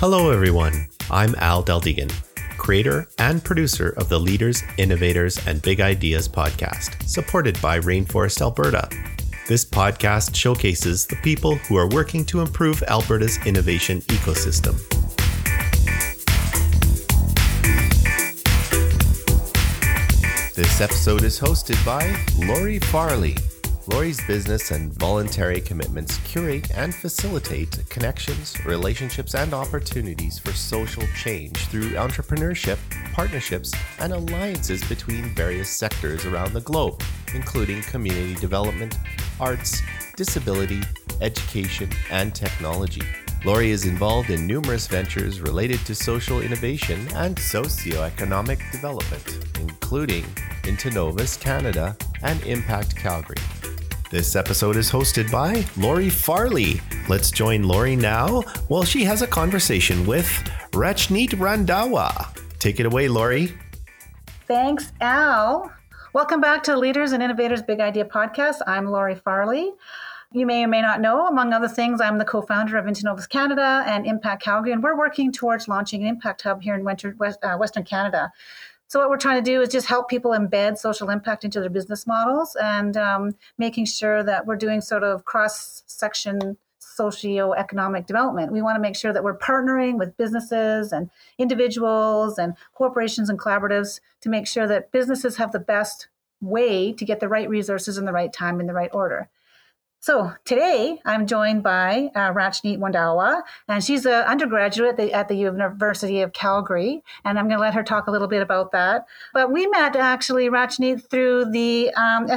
Hello, everyone. I'm Al Deldegan, creator and producer of the Leaders, Innovators, and Big Ideas podcast, supported by Rainforest Alberta. This podcast showcases the people who are working to improve Alberta's innovation ecosystem. This episode is hosted by Lori Farley, Lori's business and voluntary commitments curate and facilitate connections, relationships, and opportunities for social change through entrepreneurship, partnerships, and alliances between various sectors around the globe, including community development, arts, disability, education, and technology. Lori is involved in numerous ventures related to social innovation and socioeconomic development, including Intonovus Canada and Impact Calgary. This episode is hosted by Lori Farley. Let's join Lori now while she has a conversation with Rachneet Randhawa. Take it away, Lori. Thanks, Al. Welcome back to Leaders and Innovators Big Idea podcast. I'm Lori Farley. You may or may not know, among other things, I'm the co founder of Intonovus Canada and Impact Calgary, and we're working towards launching an impact hub here in Winter, West, uh, Western Canada. So what we're trying to do is just help people embed social impact into their business models and um, making sure that we're doing sort of cross section socio-economic development. We want to make sure that we're partnering with businesses and individuals and corporations and collaboratives to make sure that businesses have the best way to get the right resources in the right time in the right order. So today I'm joined by uh, Rachneet Randhawa, and she's an undergraduate at the, at the, University of Calgary, and I'm going to let her talk a little bit about that. But we met actually Rachneet through the um,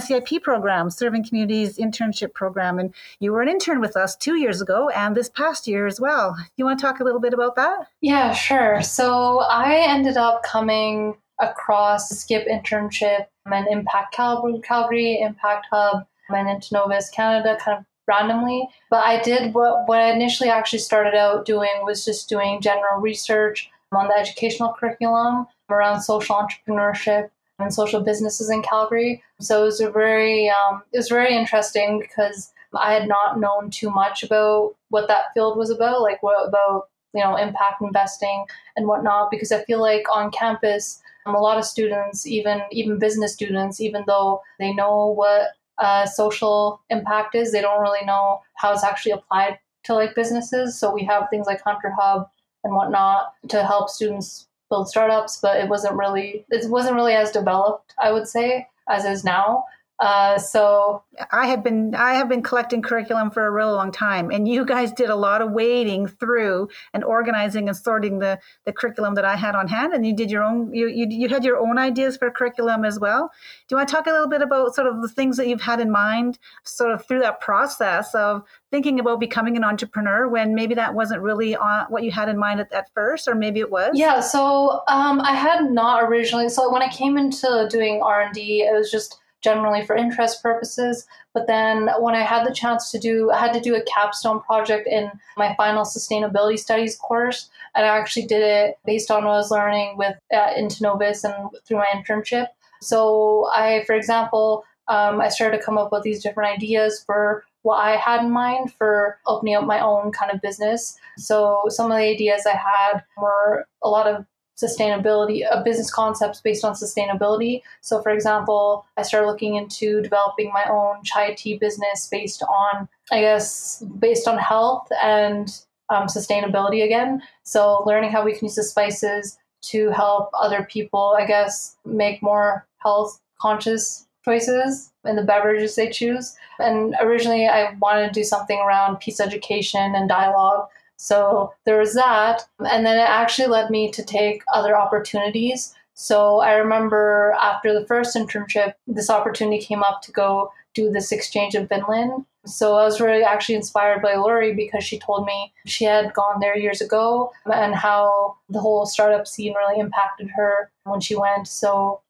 program, Serving Communities Internship Program, and you were an intern with us two years ago and this past year as well. You want to talk a little bit about that? Yeah, sure. So I ended up coming across Skip internship and Impact Calgary, Calgary Impact Hub went into Novus Canada kind of randomly. But I did what, what I initially actually started out doing was just doing general research on the educational curriculum around social entrepreneurship and social businesses in Calgary. So it was a very um, it was very interesting because I had not known too much about what that field was about, like what about you know impact investing and whatnot. Because I feel like on campus, um, a lot of students, even even business students, even though they know what uh, social impact is. They don't really know how it's actually applied to like businesses. So we have things like Hunter Hub and whatnot to help students build startups, but it wasn't really it wasn't really as developed, I would say, as is now. Uh, so I have been I have been collecting curriculum for a really long time, and you guys did a lot of wading through and organizing and sorting the the curriculum that I had on hand, and you did your own you you, you had your own ideas for curriculum as well. Do you want to talk a little bit about sort of the things that you've had in mind, sort of through that process of thinking about becoming an entrepreneur when maybe that wasn't really on what you had in mind at, at first, or maybe it was? Yeah. So um, I had not originally. So when I came into doing R and D, it was just generally for interest purposes. But then when I had the chance to do, I had to do a capstone project in my final sustainability studies course. And I actually did it based on what I was learning with uh, Intonovus and through my internship. So I, for example, um, I started to come up with these different ideas for what I had in mind for opening up my own kind of business. So some of the ideas I had were a lot of sustainability, uh, business concepts based on sustainability. So, for example, I started looking into developing my own chai tea business based on, I guess, based on health and um, sustainability again. So, learning how we can use the spices to help other people, I guess, make more health conscious choices in the beverages they choose. And originally, I wanted to do something around peace education and dialogue. So there was that. And then it actually led me to take other opportunities. So I remember after the first internship, this opportunity came up to go do this exchange in Finland. So I was really actually inspired by Lori because she told me she had gone there years ago and how the whole startup scene really impacted her when she went. So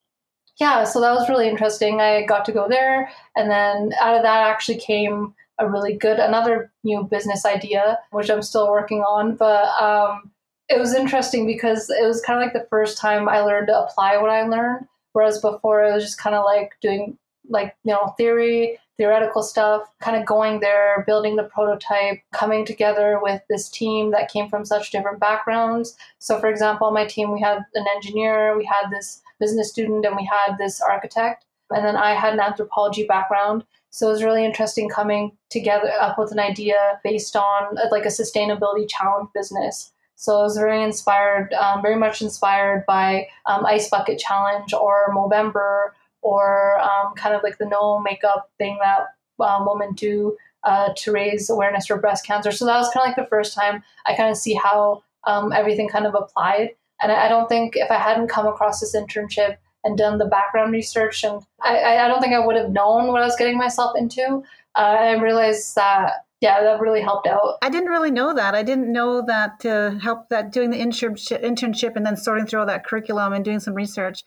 yeah, so that was really interesting. I got to go there. And then out of that actually came a really good another new business idea, which I'm still working on. But um, it was interesting because it was kind of like the first time I learned to apply what I learned. Whereas before it was just kind of like doing like you know theory theoretical stuff kind of going there building the prototype coming together with this team that came from such different backgrounds so for example on my team we had an engineer we had this business student and we had this architect and then i had an anthropology background so it was really interesting coming together up with an idea based on like a sustainability challenge business so I was very inspired, um, very much inspired by um, Ice Bucket Challenge or Movember or um, kind of like the no makeup thing that um, women do uh, to raise awareness for breast cancer. So that was kind of like the first time I kind of see how um, everything kind of applied. And I, I don't think if I hadn't come across this internship and done the background research, and I, I don't think I would have known what I was getting myself into. Uh, I realized that yeah, that really helped out. I didn't really know that. I didn't know that to help that doing the internship, internship and then sorting through all that curriculum and doing some research.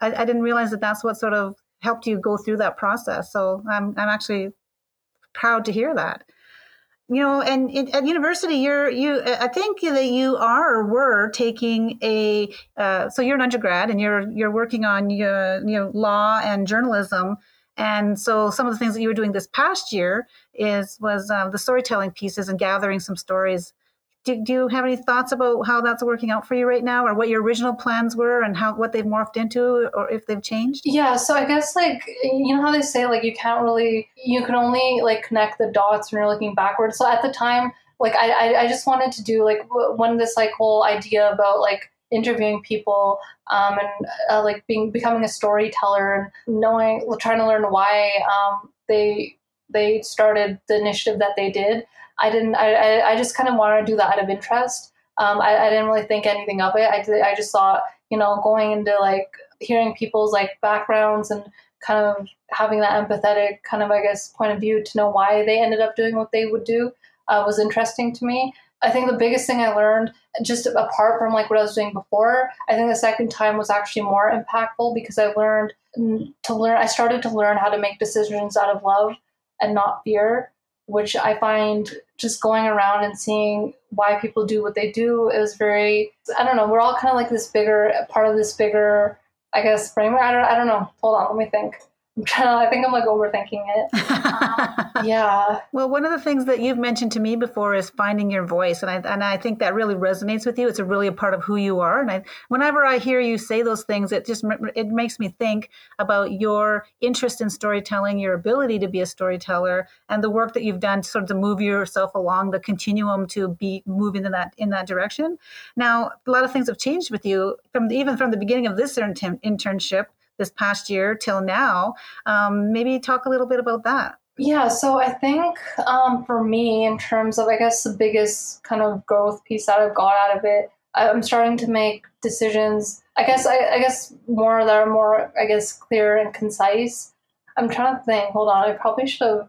I, I, didn't realize that that's what sort of helped you go through that process. So I'm I'm actually proud to hear that. You know, and in, at university, you're you. I think that you are or were taking a. Uh, so you're an undergrad and you're you're working on your you know law and journalism and so some of the things that you were doing this past year is was uh, the storytelling pieces and gathering some stories. Do, do you have any thoughts about how that's working out for you right now, or what your original plans were, and how what they've morphed into, or if they've changed? Yeah, so I guess like you know how they say like you can't really you can only like connect the dots when you're looking backwards. So at the time, like I I, I just wanted to do like when this like whole idea about like interviewing people um, and uh, like being becoming a storyteller and knowing trying to learn why um, they they started the initiative that they did i didn't i, I just kind of wanted to do that out of interest um, I, I, didn't really think anything of it I, I just thought you know going into like hearing people's like backgrounds and kind of having that empathetic kind of i guess point of view to know why they ended up doing what they would do uh, was interesting to me I think the biggest thing I learned, just apart from like what I was doing before, I think the second time was actually more impactful because I learned to learn. I started to learn how to make decisions out of love and not fear, which I find just going around and seeing why people do what they do is very. I don't know. We're all kind of like this bigger part of this bigger, I guess, framework. I don't. I don't know. Hold on. Let me think. I'm trying to, I think I'm like overthinking it. Um, yeah. Well, one of the things that you've mentioned to me before is finding your voice, and I and I think that really resonates with you. It's a really a part of who you are, and I, whenever I hear you say those things, it just it makes me think about your interest in storytelling, your ability to be a storyteller, and the work that you've done to sort of to move yourself along the continuum to be moving in that in that direction. Now, a lot of things have changed with you from the, even from the beginning of this internship this past year till now. Um, maybe talk a little bit about that. Yeah, so I think um, for me, in terms of, I guess, the biggest kind of growth piece that I've got out of it, I'm starting to make decisions. I guess, I, I guess more that are more, I guess, clear and concise. I'm trying to think. Hold on, I probably should have.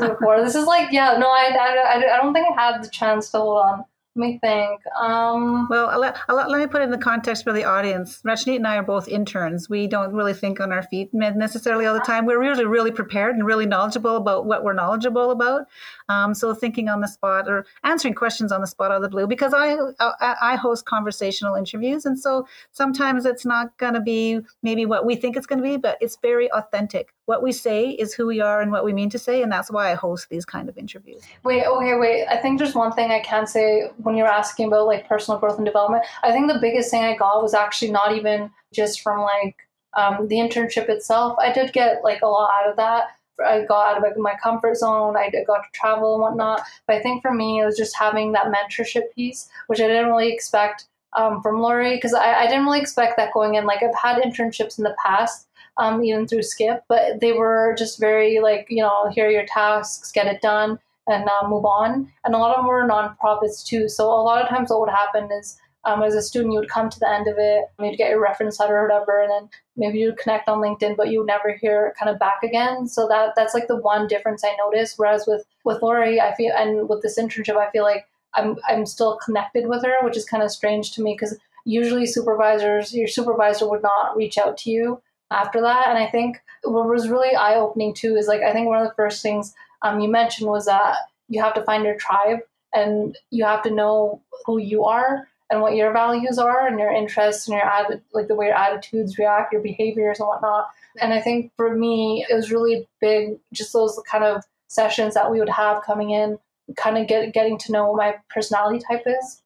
before. This is like, yeah, no, I, I, I don't think I had the chance to hold on me think. Um, well, let, let, let, me put it in the context for the audience. Rachneet and I are both interns. We don't really think on our feet necessarily all the time. We're usually really prepared and really knowledgeable about what we're knowledgeable about. Um, so thinking on the spot or answering questions on the spot out of the blue, because I, I, I host conversational interviews. And so sometimes it's not going to be maybe what we think it's going to be, but it's very authentic. What we say is who we are and what we mean to say. And that's why I host these kind of interviews. Wait, okay, wait. I think there's one thing I can say when you're asking about like personal growth and development. I think the biggest thing I got was actually not even just from like um, the internship itself. I did get like a lot out of that I got out of my comfort zone. I got to travel and whatnot. But I think for me, it was just having that mentorship piece, which I didn't really expect um, from Lori because I, I, didn't really expect that going in. Like I've had internships in the past, um, even through Skip, but they were just very like you know here are your tasks, get it done, and uh, move on. And a lot of them were nonprofits too. So a lot of times what would happen is um, as a student, you would come to the end of it, you'd get your reference letter or whatever, and then maybe you'd connect on LinkedIn, but you would never hear kind of back again. So that that's like the one difference I noticed. Whereas with with Lori, I feel and with this internship, I feel like I'm I'm still connected with her, which is kind of strange to me because usually supervisors, your supervisor would not reach out to you after that. And I think what was really eye opening too is like I think one of the first things um, you mentioned was that you have to find your tribe and you have to know who you are and what your values are and your interests and your like the way your attitudes react, your behaviors and whatnot. And I think for me, it was really big, just those kind of sessions that we would have coming in, kind of get, getting to know what my personality type is.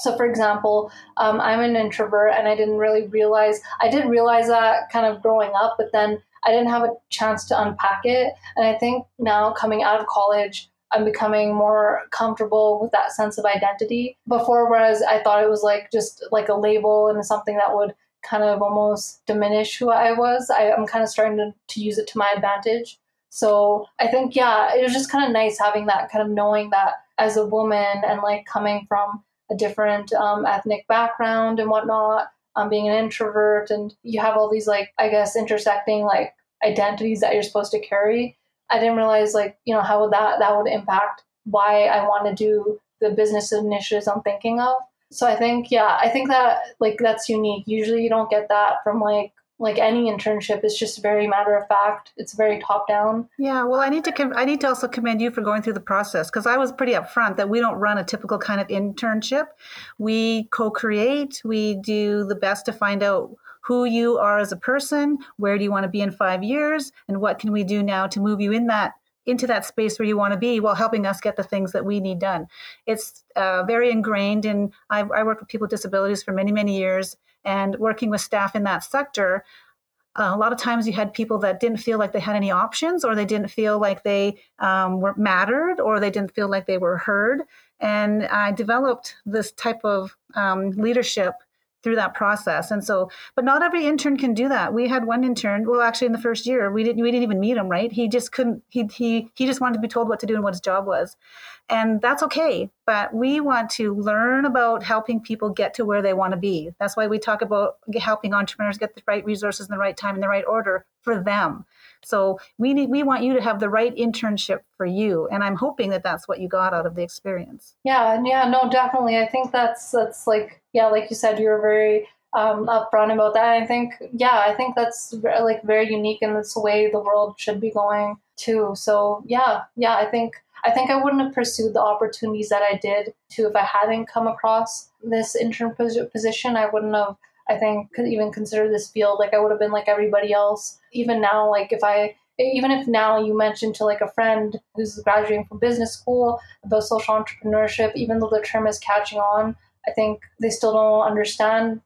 So, for example, um, I'm an introvert and I didn't really realize, I did realize that kind of growing up, but then I didn't have a chance to unpack it. And I think now coming out of college, I'm becoming more comfortable with that sense of identity. Before, whereas I thought it was like just like a label and something that would kind of almost diminish who I was, I, am kind of starting to, to use it to my advantage. So I think, yeah, it was just kind of nice having that kind of knowing that as a woman and like coming from a different um, ethnic background and whatnot, um, being an introvert, and you have all these like, I guess, intersecting like identities that you're supposed to carry I didn't realize like, you know, how that that would impact why I want to do the business initiatives I'm thinking of. So I think yeah, I think that like that's unique. Usually you don't get that from like like any internship it's just very matter of fact it's very top down yeah well i need to com- i need to also commend you for going through the process because i was pretty upfront that we don't run a typical kind of internship we co-create we do the best to find out who you are as a person, where do you want to be in five years, and what can we do now to move you in that into that space where you want to be while helping us get the things that we need done. It's uh, very ingrained in, I, I worked with people with disabilities for many, many years, and working with staff in that sector, uh, a lot of times you had people that didn't feel like they had any options or they didn't feel like they um, were mattered or they didn't feel like they were heard. And I developed this type of um, leadership through that process. And so, but not every intern can do that. We had one intern. Well, actually, in the first year, we didn't we didn't even meet him. Right? He just couldn't. He he he just wanted to be told what to do and what his job was, and that's okay. But we want to learn about helping people get to where they want to be. That's why we talk about helping entrepreneurs get the right resources in the right time in the right order for them. So we need we want you to have the right internship for you, and I'm hoping that that's what you got out of the experience. Yeah, yeah, no, definitely. I think that's that's like yeah, like you said, you were very um, upfront about that. I think, yeah, I think that's like very unique, that's the way the world should be going too. So yeah, yeah, I think I think I wouldn't have pursued the opportunities that I did too if I hadn't come across this intern position. I wouldn't have. I think even consider this field like I would have been like everybody else. Even now, like if I even if now you mentioned to like a friend who's graduating from business school about social entrepreneurship, even though the term is catching on, I think they still don't understand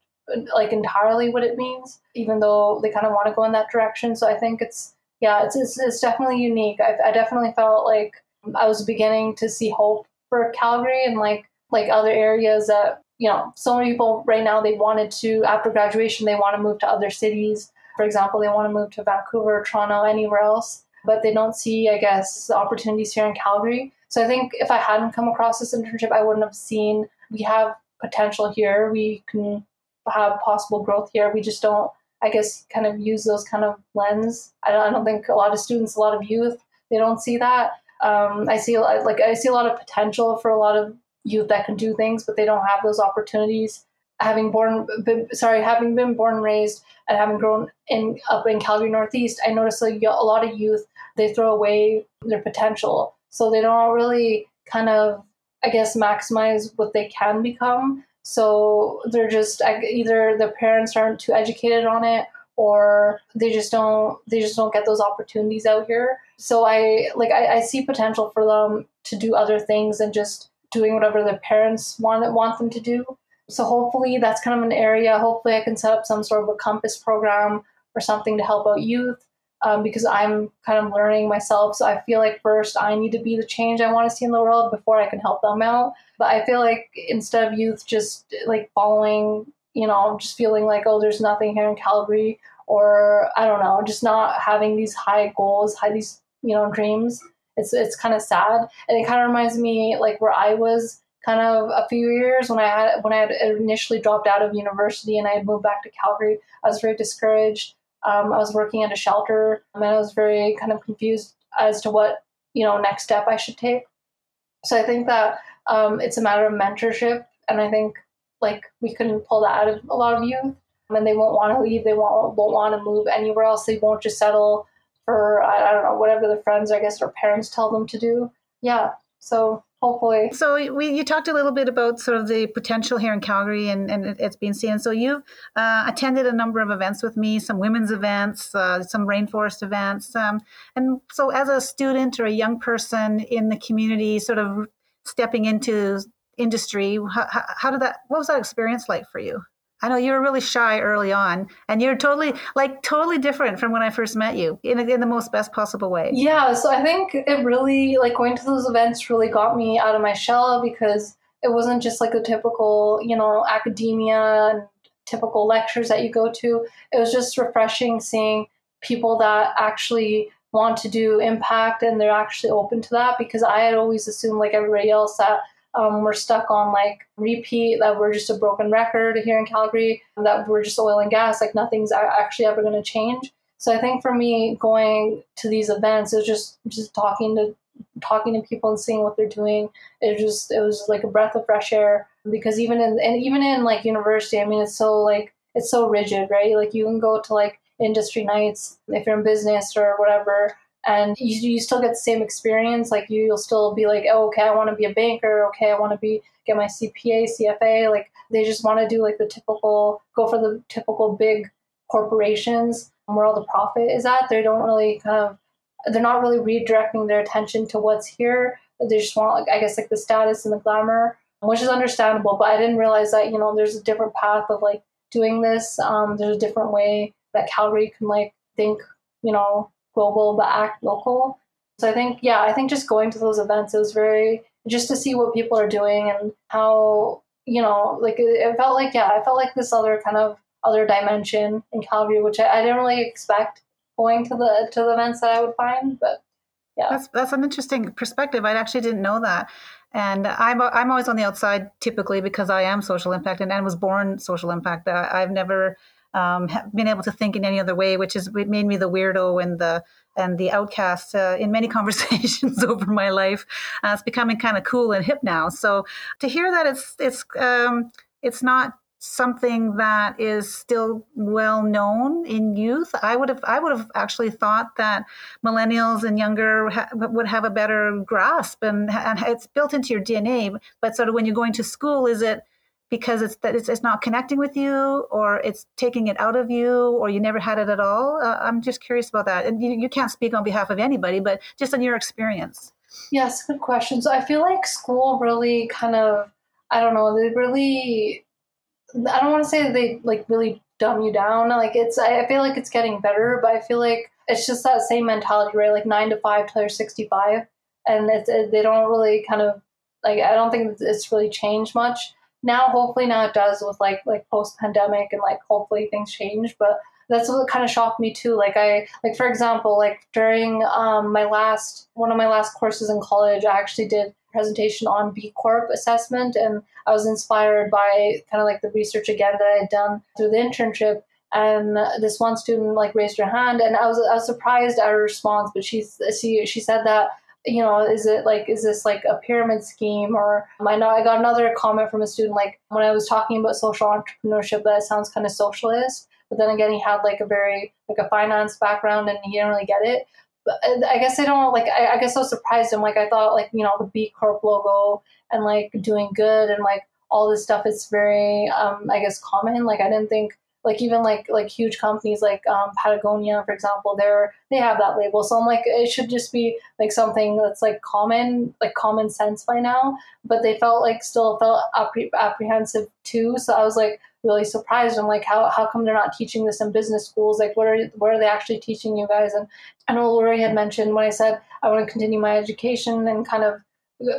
like entirely what it means, even though they kind of want to go in that direction. So I think it's yeah, it's it's, it's definitely unique. I, I definitely felt like I was beginning to see hope for Calgary and like like other areas that you know so many people right now they wanted to after graduation they want to move to other cities. For example, they want to move to Vancouver, Toronto, anywhere else, but they don't see I guess opportunities here in Calgary. So I think if I hadn't come across this internship, I wouldn't have seen we have potential here. We can have possible growth here. We just don't, I guess, kind of use those kind of lens. I don't, I don't think a lot of students, a lot of youth, they don't see that. Um, I see like I see a lot of potential for a lot of youth that can do things, but they don't have those opportunities. Having born, been, sorry, having been born and raised and having grown in up in Calgary Northeast, I notice like, a lot of youth they throw away their potential, so they don't really kind of I guess, maximize what they can become. So they're just either their parents aren't too educated on it or they just don't they just don't get those opportunities out here. So I like I, I see potential for them to do other things than just doing whatever their parents want want them to do. So hopefully that's kind of an area. Hopefully I can set up some sort of a compass program or something to help out youth um, because I'm kind of learning myself. So I feel like first I need to be the change I want to see in the world before I can help them out. But I feel like instead of youth just like following, you know, just feeling like, oh, there's nothing here in Calgary, or I don't know, just not having these high goals, high these, you know, dreams. It's it's kind of sad, and it kind of reminds me like where I was kind of a few years when I had when I had initially dropped out of university and I had moved back to Calgary. I was very discouraged um, I was working at a shelter and I was very kind of confused as to what, you know, next step I should take. So I think that um, it's a matter of mentorship. And I think like we can pull that out of a lot of youth and they won't want to leave. They won't, won't want to move anywhere else. They won't just settle for, I, don't know, whatever the friends, I guess, or parents tell them to do. Yeah. So hopefully. So we you talked a little bit about sort of the potential here in Calgary and, and it's been seen. So you've uh, attended a number of events with me, some women's events, uh, some rainforest events. Um, and so as a student or a young person in the community, sort of stepping into industry, how, how did that, what was that experience like for you? I know you were really shy early on, and you're totally like totally different from when I first met you in, in the most best possible way. Yeah, so I think it really like going to those events really got me out of my shell because it wasn't just like the typical, you know, academia and typical lectures that you go to. It was just refreshing seeing people that actually want to do impact and they're actually open to that because I had always assumed like everybody else that um, we're stuck on like repeat, that we're just a broken record here in Calgary, that we're just oil and gas, like nothing's actually ever going to change. So I think for me, going to these events is just just talking to talking to people and seeing what they're doing. It just it was like a breath of fresh air because even in and even in like university, I mean, it's so like it's so rigid, right? Like you can go to like industry nights if you're in business or whatever and you, you still get the same experience like you, you'll still be like oh, okay i want to be a banker okay i want to be get my cpa cfa like they just want to do like the typical go for the typical big corporations and where all the profit is at. They don't really kind of they're not really redirecting their attention to what's here. They just want like i guess like the status and the glamour which is understandable but i didn't realize that you know there's a different path of like doing this. Um, there's a different way that calgary can like think you know global but act local. So I think, yeah, I think just going to those events, was very, just to see what people are doing and how, you know, like it, felt like, yeah, I felt like this other kind of other dimension in Calgary, which I, I didn't really expect going to the to the events that I would find. But yeah, that's that's an interesting perspective. I actually didn't know that, and I'm I'm always on the outside typically because I am social impact and, and was born social impact. I've never um, been able to think in any other way, which is made me the weirdo and the and the outcast uh, in many conversations over my life. Uh, it's becoming kind of cool and hip now. So to hear that it's it's um, it's not something that is still well known in youth i would have i would have actually thought that millennials and younger ha- would have a better grasp and, and it's built into your dna but sort of when you're going to school is it because it's that it's, it's not connecting with you or it's taking it out of you or you never had it at all. Uh, i'm just curious about that. And you, you can't speak on behalf of anybody but just on your experience. Yes good question. So i feel like school really kind of i don't know they really i don't want to say they like really dumb you down. Like it's i feel like it's getting better but i feel like it's just that same mentality right? Like nine to five till you're 65 and it, they don't really kind of like i don't think it's really changed much now hopefully now it does with like like post pandemic and like hopefully things change but that's what kind of shocked me too like i like for example like during um, my last one of my last courses in college i actually did presentation on b corp assessment and i was inspired by kind of like the research again that i had done through the internship and this one student like raised her hand and i was, I was surprised at her response but she, she, she said that you know, is it like, is this like a pyramid scheme? Or I know I got another comment from a student, like when I was talking about social entrepreneurship, that sounds kind of socialist. But then again, he had like a very, like a finance background and he didn't really get it. But uh, I guess I don't like, I, I guess I was surprised him. Like I thought like, you know, the B Corp logo and like doing good and like all this stuff is very, um, I guess common. Like I didn't think like even like like huge companies like um, Patagonia, for example, they're they have that label. So I'm like, it should just be like something that's like common, like common sense by now. But they felt like still felt appre- apprehensive too. So I was like really surprised. I'm like, how how come they're not teaching this in business schools? Like, what are what are they actually teaching you guys? And I know Lori had mentioned when I said I want to continue my education and kind of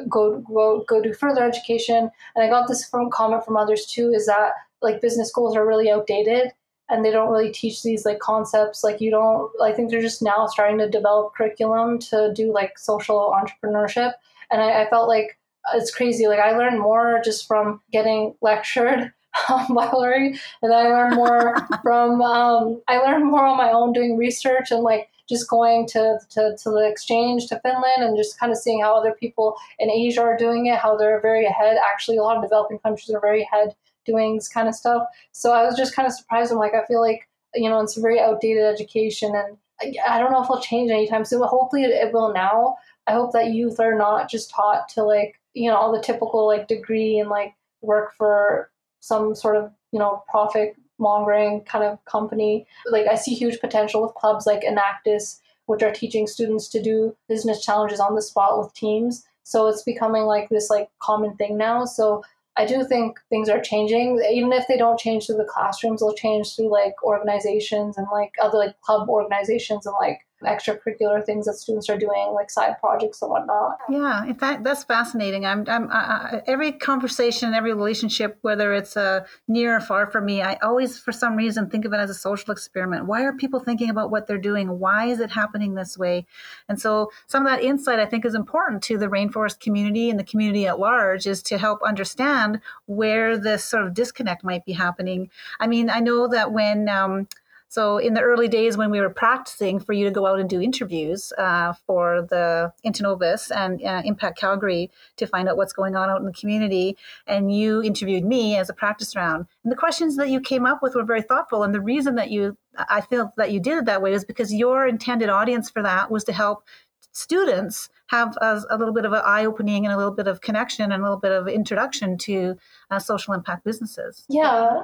go go go do further education. And I got this from comment from others too. Is that like business schools are really outdated and they don't really teach these like concepts like you don't i think they're just now starting to develop curriculum to do like social entrepreneurship and i, I felt like uh, it's crazy like i learned more just from getting lectured by Lori, and I learned more from um, I learned more on my own doing research and like just going to, to, to the exchange to Finland and just kind of seeing how other people in Asia are doing it, how they're very ahead. Actually, a lot of developing countries are very ahead doing this kind of stuff. So I was just kind of surprised. I'm like, I feel like, you know, it's a very outdated education and I, I don't know if it'll change anytime soon. But Hopefully it, it will now. I hope that youth are not just taught to like, you know, all the typical like degree and like work for some sort of, you know, profit mongering kind of company. Like I see huge potential with clubs like Enactus, which are teaching students to do business challenges on the spot with teams. So it's becoming like this like common thing now. So I do think things are changing. Even if they don't change through the classrooms, they'll change through like organizations and like other like club organizations and like extracurricular things that students are doing, like side projects and whatnot. Yeah, in fact, that's fascinating. I'm, I'm I, every conversation, every relationship, whether it's uh, near or far from me, I always, for some reason, think of it as a social experiment. Why are people thinking about what they're doing? Why is it happening this way? And so, some of that insight I think is important to the rainforest community and the community at large, is to help understand where this sort of disconnect might be happening. I mean, I know that when um, so in the early days when we were practicing for you to go out and do interviews uh, for the Internovus and uh, Impact Calgary to find out what's going on out in the community, and you interviewed me as a practice round. And the questions that you came up with were very thoughtful. And the reason that you, I feel that you did it that way is because your intended audience for that was to help students have a, a little bit of an eye opening and a little bit of connection and a little bit of introduction to uh, social impact businesses. Yeah,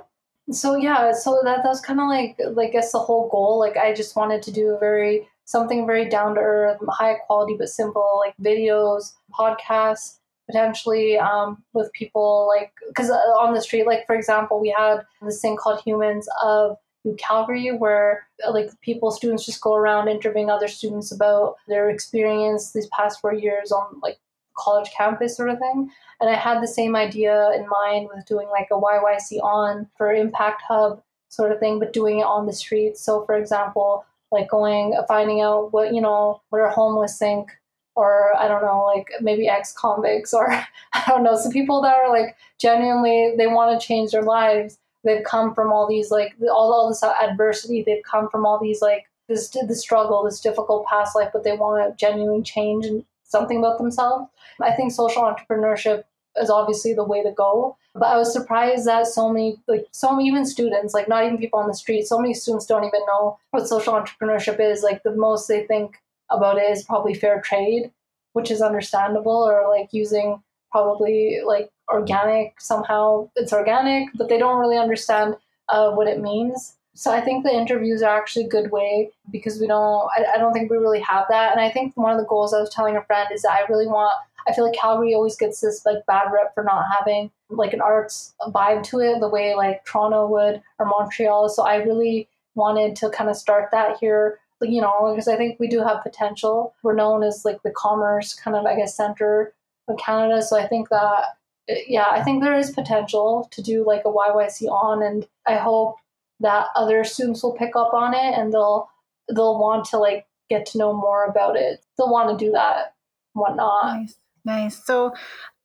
so yeah so that that's kind of like like guess the whole goal like i just wanted to do a very something very down to earth high quality but simple like videos podcasts potentially um, with people like because uh, on the street like for example we had this thing called humans of New calgary where uh, like people students just go around interviewing other students about their experience these past four years on like college campus sort of thing. And I had the same idea in mind with doing like a YYC on for Impact Hub sort of thing, but doing it on the streets. So, for example, like going, uh, finding out what, you know, what a homeless think, or I don't know, like maybe ex convicts, or I don't know, some people that are like genuinely, they want to change their lives. They've come from all these, like, all, all this adversity. They've come from all these, like, this, the struggle, this difficult past life, but they want to genuinely change and something about themselves. I think social entrepreneurship is obviously the way to go. But I was surprised that so many, like so many, even students, like not even people on the street, so many students don't even know what social entrepreneurship is. Like the most they think about it is probably fair trade, which is understandable, or like using probably like organic somehow. It's organic, but they don't really understand uh, what it means. So I think the interviews are actually a good way because we don't, I, I, don't think we really have that. And I think one of the goals I was telling a friend is that I really want, I feel like Calgary always gets this like bad rep for not having like an arts vibe to it the way like Toronto would or Montreal. So I really wanted to kind of start that here, you know, because I think we do have potential. We're known as like the commerce kind of, I guess, center of Canada. So I think that, yeah, I think there is potential to do like a YYC on. And I hope that other students will pick up on it and they'll they'll want to like get to know more about it. They'll want to do that, whatnot. Nice, nice. So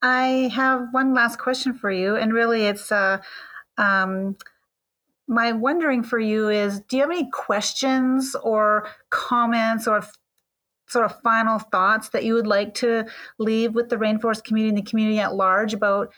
I have one last question for you, and really it's uh, um, my wondering for you is: Do you have any questions or comments or sort of final thoughts that you would like to leave with the rainforest community and the community at large about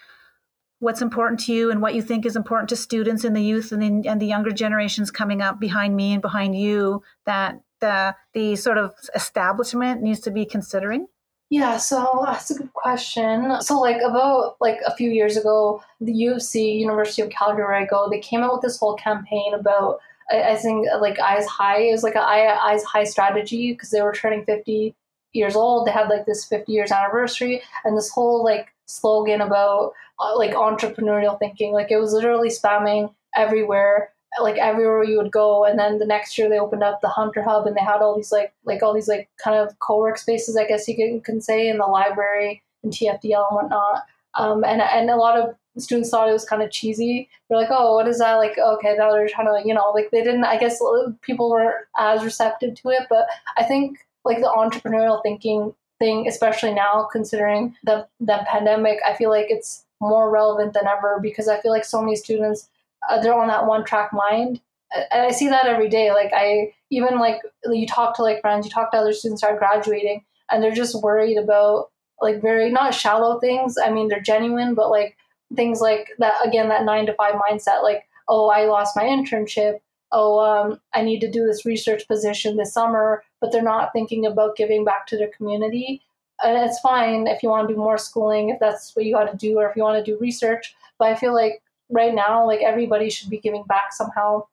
what's important to you and what you think is important to students and the youth and the, and the younger generations coming up behind me and behind you that the, the sort of establishment needs to be considering? Yeah, so that's a good question. So, like about like a few years ago, the U of C, University of Calgary, I go, they came out with this whole campaign about I, I think like Eyes High. Was like a Eyes High strategy because they were turning fifty years old. They had like this fifty years anniversary, and this whole like slogan about uh, like entrepreneurial thinking. Like it was literally spamming everywhere, like everywhere you would go. And then the next year they opened up the Hunter Hub and they had all these like like all these like kind of co-work spaces, I guess you can, can say, in the library and TFDL and whatnot. Um, and and a lot of students thought it was kind of cheesy. They're like, oh, what is that? Like, okay, now they're trying to, you know, like they didn't. I guess people weren't as receptive to it, but I think like the entrepreneurial thinking thing, especially now considering the the pandemic, I feel like it's more relevant than ever because I feel like so many students uh, they're on that one track mind, and I see that every day. Like I even like you talk to like friends, you talk to other students who are graduating, and they're just worried about like very not shallow things. I mean, they're genuine, but like things like that again, that nine to five mindset. Like, oh, I lost my internship. Oh, um, I need to do this research position this summer, but they're not thinking about giving back to their community and it's fine if you want to do more schooling, if that's what you got to do, or if you want to do research. But I feel like right now, like everybody should be giving back somehow,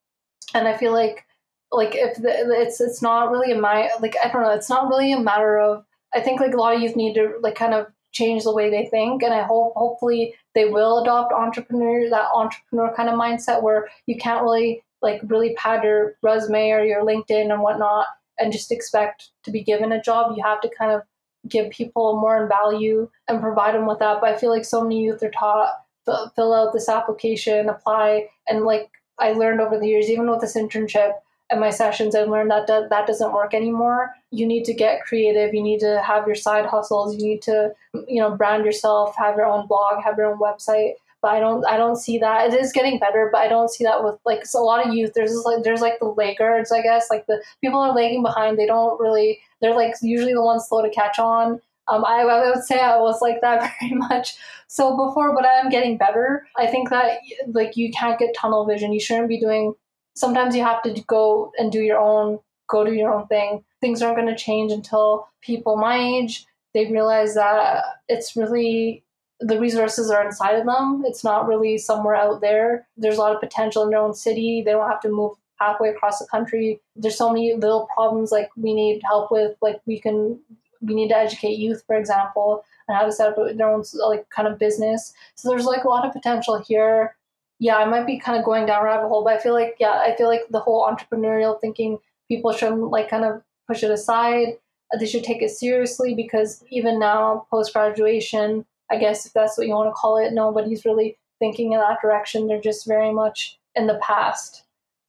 and I feel like like if the, it's it's not really a my like I don't know, it's not really a matter of. I think like a lot of youth need to like kind of change the way they think, and I hope hopefully they will adopt entrepreneur that entrepreneur kind of mindset where you can't really like really pad your resume or your LinkedIn and whatnot and just expect to be given a job. You have to kind of give people more in value and provide them with that. But I feel like so many youth are taught fill, fill out this application, apply, and like I learned over the years, even with this internship and my sessions, I've learned that do- that doesn't work anymore. You need to get creative. You need to have your side hustles. You need to, you know, brand yourself, have your own blog, have your own website but I don't I don't see that. It is getting better, but I don't see that with like a lot of youth. There's like there's like the laggards, I guess. Like the people are lagging behind. They don't really. They're like usually the ones slow to catch on. Um, I, I would say I was like that very much. So before, but I am getting better. I think that like you can't get tunnel vision. You shouldn't be doing. Sometimes you have to go and do your own. Go do your own thing. Things aren't going to change until people my age they realize that it's really the resources are inside of them. It's not really somewhere out there. There's a lot of potential in their own city. They don't have to move halfway across the country. There's so many little problems like we need help with. Like we can, we need to educate youth, for example, and how to set up their own like kind of business. So there's like a lot of potential here. Yeah, I might be kind of going down rabbit hole, but I feel like yeah, I feel like the whole entrepreneurial thinking people shouldn't like kind of push it aside. They should take it seriously because even now, post graduation, I guess if that's what you want to call it, nobody's really thinking in that direction. They're just very much in the past.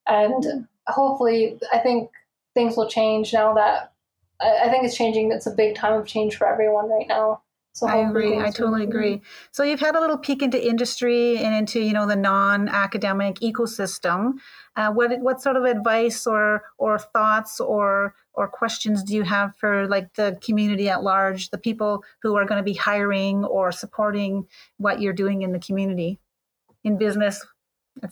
And hopefully, I think things will change now that I, think it's changing. It's a big time of change for everyone right now. So I agree. I totally agree. So you've had a little peek into industry and into you know the non-academic ecosystem. Uh, what what sort of advice or or thoughts or or questions do you have for like the community at large, the people who are going to be hiring or supporting what you're doing in the community, in business,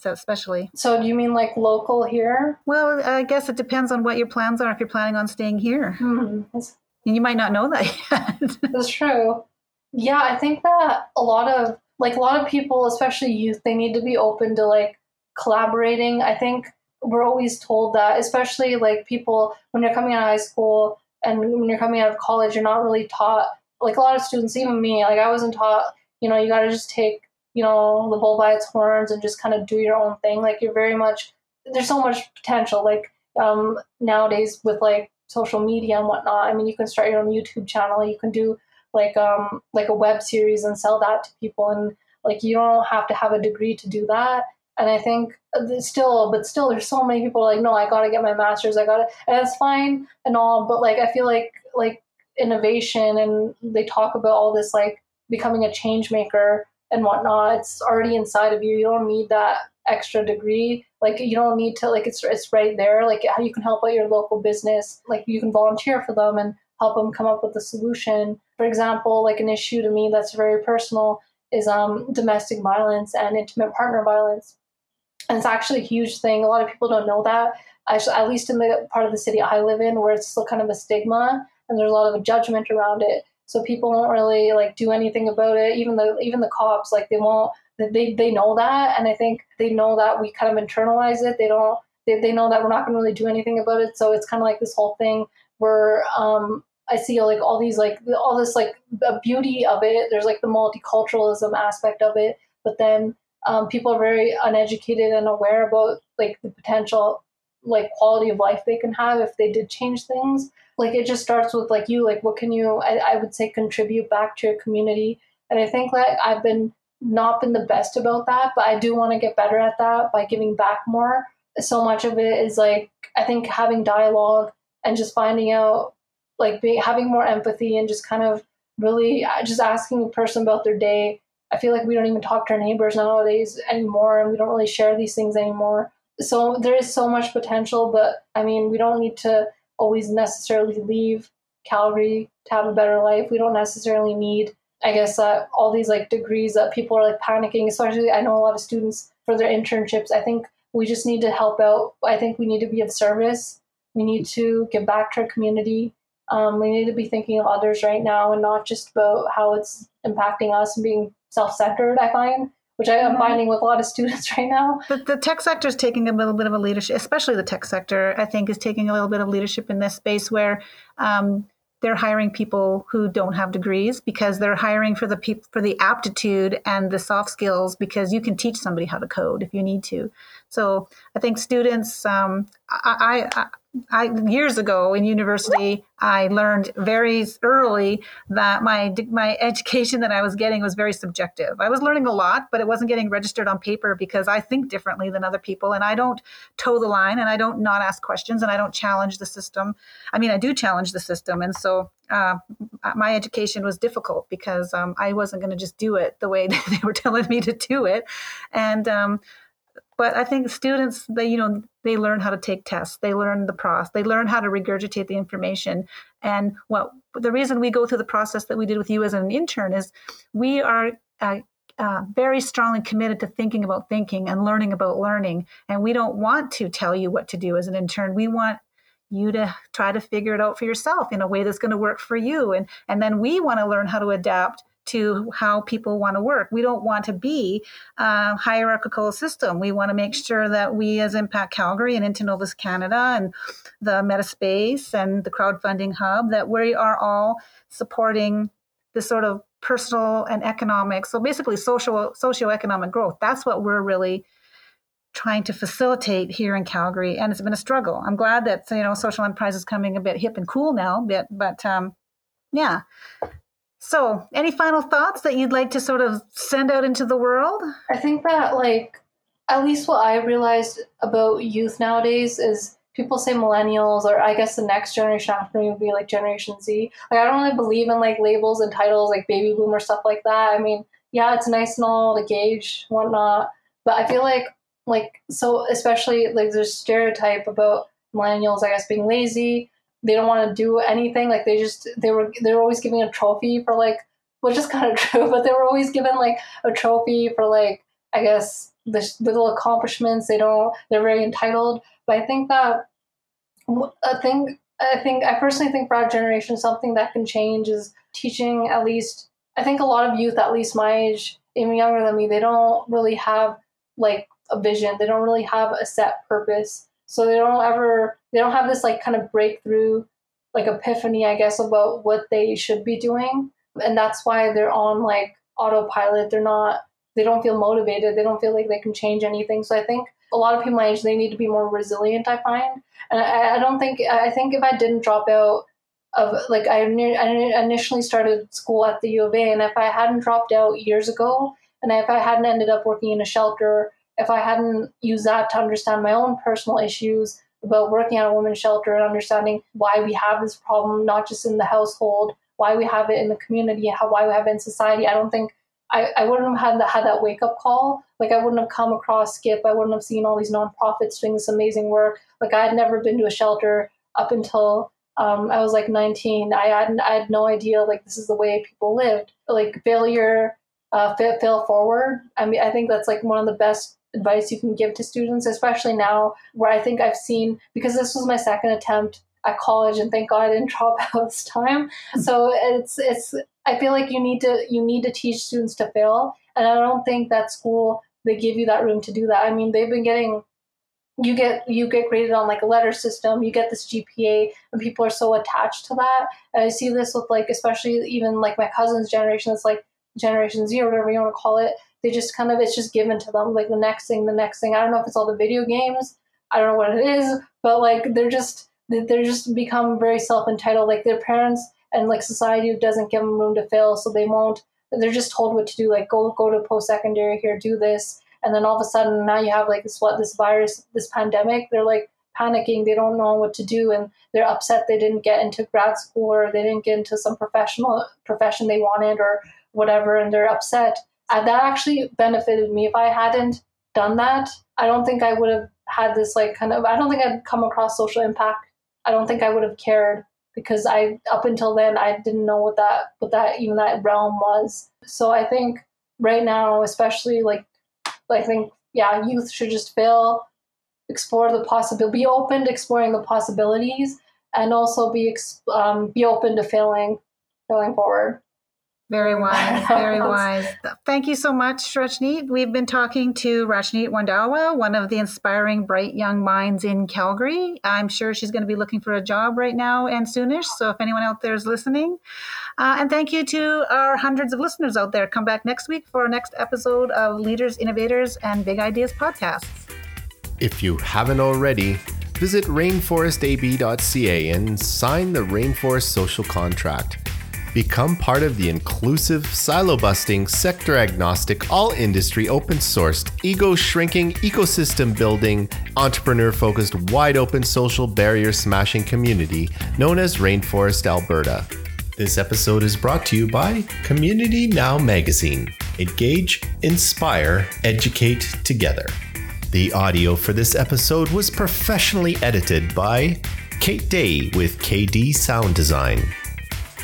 especially. So do you mean like local here? Well, I guess it depends on what your plans are. If you're planning on staying here, mm-hmm. you might not know that yet. That's true. Yeah, I think that a lot of like a lot of people, especially youth, they need to be open to like collaborating. I think we're always told that, especially like people when you're coming out of high school and when you're coming out of college, you're not really taught. Like a lot of students, even me, like I wasn't taught. You know, you got to just take you know the bull by its horns and just kind of do your own thing. Like you're very much there's so much potential. Like um, nowadays with like social media and whatnot. I mean, you can start your own YouTube channel. You can do like um like a web series and sell that to people and like you don't have to have a degree to do that and i think still but still there's so many people like no i gotta get my master's i gotta and that's fine and all but like i feel like like innovation and they talk about all this like becoming a change maker and whatnot it's already inside of you you don't need that extra degree like you don't need to like it's it's right there like you can help out your local business like you can volunteer for them and help them come up with a solution. For example, like an issue to me that's very personal is um, domestic violence and intimate partner violence. And it's actually a huge thing. A lot of people don't know that. Actually, at least in the part of the city I live in, where it's still kind of a stigma and there's a lot of judgment around it. So people won't really like do anything about it. Even the even the cops, like they won't. They they know that, and I think they know that we kind of internalize it. They don't. They, they know that we're not going to really do anything about it. So it's kind of like this whole thing where um, I see like all these like all this like beauty of it. There's like the multiculturalism aspect of it, but then um, people are very uneducated and aware about like the potential like quality of life they can have if they did change things. Like it just starts with like you like what can you I, I would say contribute back to your community. And I think like I've been not been the best about that, but I do want to get better at that by giving back more. So much of it is like I think having dialogue and just finding out like be, having more empathy and just kind of really uh, just asking a person about their day. I feel like we don't even talk to our neighbors nowadays anymore, and we don't really share these things anymore. So there is so much potential, but I mean, we don't need to always necessarily leave Calgary to have a better life. We don't necessarily need, I guess, uh, all these like degrees that people are like panicking. Especially, I know a lot of students for their internships. I think we just need to help out. I think we need to be of service. We need to give back to our community Um, we need to be thinking of others right now and not just about how it's impacting us and being self-centered. I find which I am mm-hmm. finding with a lot of students right now. But the tech sector is taking a little bit of a leadership, especially the tech sector, I think, is taking a little bit of leadership in this space where um, they're hiring people who don't have degrees because they're hiring for the for the aptitude and the soft skills because you can teach somebody how to code if you need to. So I think students, um, I, I, I, years ago in university, I learned very early that my my education that I was getting was very subjective. I was learning a lot, but it wasn't getting registered on paper because I think differently than other people, and I don't toe the line, and I don't not ask questions, and I don't challenge the system. I mean, I do challenge the system, and so uh, my education was difficult because um, I wasn't going to just do it the way they were telling me to do it, and um, but I think students they you know they learn how to take tests, they learn the process, they learn how to regurgitate the information. And what the reason we go through the process that we did with you as an intern is we are. Uh, uh, very strongly committed to thinking about thinking and learning about learning. And we don't want to tell you what to do as an intern. We want you to try to figure it out for yourself in a way that's going to work for you. And, and then we want to learn how to adapt to how people want to work. We don't want to be a hierarchical system. We want to make sure that we, as Impact Calgary and Into Novus Canada and the Metaspace and the crowdfunding hub, that we are all supporting the sort of personal and economic, so basically social socioeconomic growth. That's what we're really trying to facilitate here in Calgary, and it's been a struggle. I'm glad that you know social enterprise is coming a bit hip and cool now, but but um, yeah. So, any final thoughts that you'd like to sort of send out into the world? I think that, like, at least what I realized about youth nowadays is people say millennials, or I guess the next generation after me would be like Generation Z. Like, I don't really believe in like labels and titles like baby boomer stuff like that. I mean, yeah, it's nice and all to gauge whatnot, but I feel like, like, so especially like there's stereotype about millennials, I guess, being lazy they don't want to do anything. Like they just they were they were always giving a trophy for like which is kind of true, but they were always given like a trophy for like I guess the little accomplishments. They don't they're very entitled. But I think that a thing I think I personally think for our generation something that can change is teaching at least I think a lot of youth at least my age even younger than me they don't really have like a vision they don't really have a set purpose so they don't ever they don't have this like kind of breakthrough like epiphany i guess about what they should be doing. And that's why they're on like autopilot. They're not they don't feel motivated. They don't feel like they can change anything. So i think a lot of people my age they need to be more resilient i find. And i, I don't think i think if i didn't drop out of like I, I initially started school at the u of a and if i hadn't dropped out years ago and if i hadn't ended up working in a shelter if I hadn't used that to understand my own personal issues about working at a women's shelter and understanding why we have this problem, not just in the household, why we have it in the community, how why we have it in society, I don't think I, I wouldn't have had that, had that wake up call. Like I wouldn't have come across Skip. I wouldn't have seen all these nonprofits doing this amazing work. Like I had never been to a shelter up until um, I was like 19. I had I had no idea like this is the way people lived. Like failure, uh, fail, fail forward. I mean, I think that's like one of the best advice you can give to students, especially now where I think I've seen, because this was my second attempt at college and thank God I didn't drop out this time. So it's, it's, I feel like you need to, you need to teach students to fail. And I don't think that school, they give you that room to do that. I mean, they've been getting, you get, you get graded on like a letter system, you get this GPA and people are so attached to that. And I see this with like, especially even like my cousin's generation, it's like generation Z or whatever you want to call it they just kind of it's just given to them like the next thing the next thing. I don't know if it's all the video games i don't know what it is but like they're just they're just become very self-entitled like their parents and like society doesn't give them room to fail so they won't they're just told what to do like go go to post-secondary here do this and then all of a sudden now you have like this what this virus this pandemic they're like panicking they don't know what to do and they're upset they didn't get into grad school or they didn't get into some professional profession they wanted or whatever and they're upset uh, that actually benefited me. If I hadn't done that, I don't think I would have had this like kind of. I don't think I'd come across social impact. I don't think I would have cared because I up until then I didn't know what that what that even that realm was. So I think right now, especially like I think yeah, youth should just fail, explore the possibility, be open to exploring the possibilities, and also be um, be open to failing going forward. Very wise, very wise. Thank you so much, Rachneet. We've been talking to Rachneet Wandawa, one of the inspiring, bright young minds in Calgary. I'm sure she's going to be looking for a job right now and soonish. So if anyone out there is listening, uh, and thank you to our hundreds of listeners out there. Come back next week for our next episode of Leaders, Innovators, and Big Ideas podcasts. If you haven't already, visit rainforestab.ca and sign the Rainforest Social Contract. Become part of the inclusive, silo busting, sector agnostic, all industry open sourced, ego shrinking, ecosystem building, entrepreneur focused, wide open social barrier smashing community known as Rainforest Alberta. This episode is brought to you by Community Now Magazine. Engage, inspire, educate together. The audio for this episode was professionally edited by Kate Day with KD Sound Design.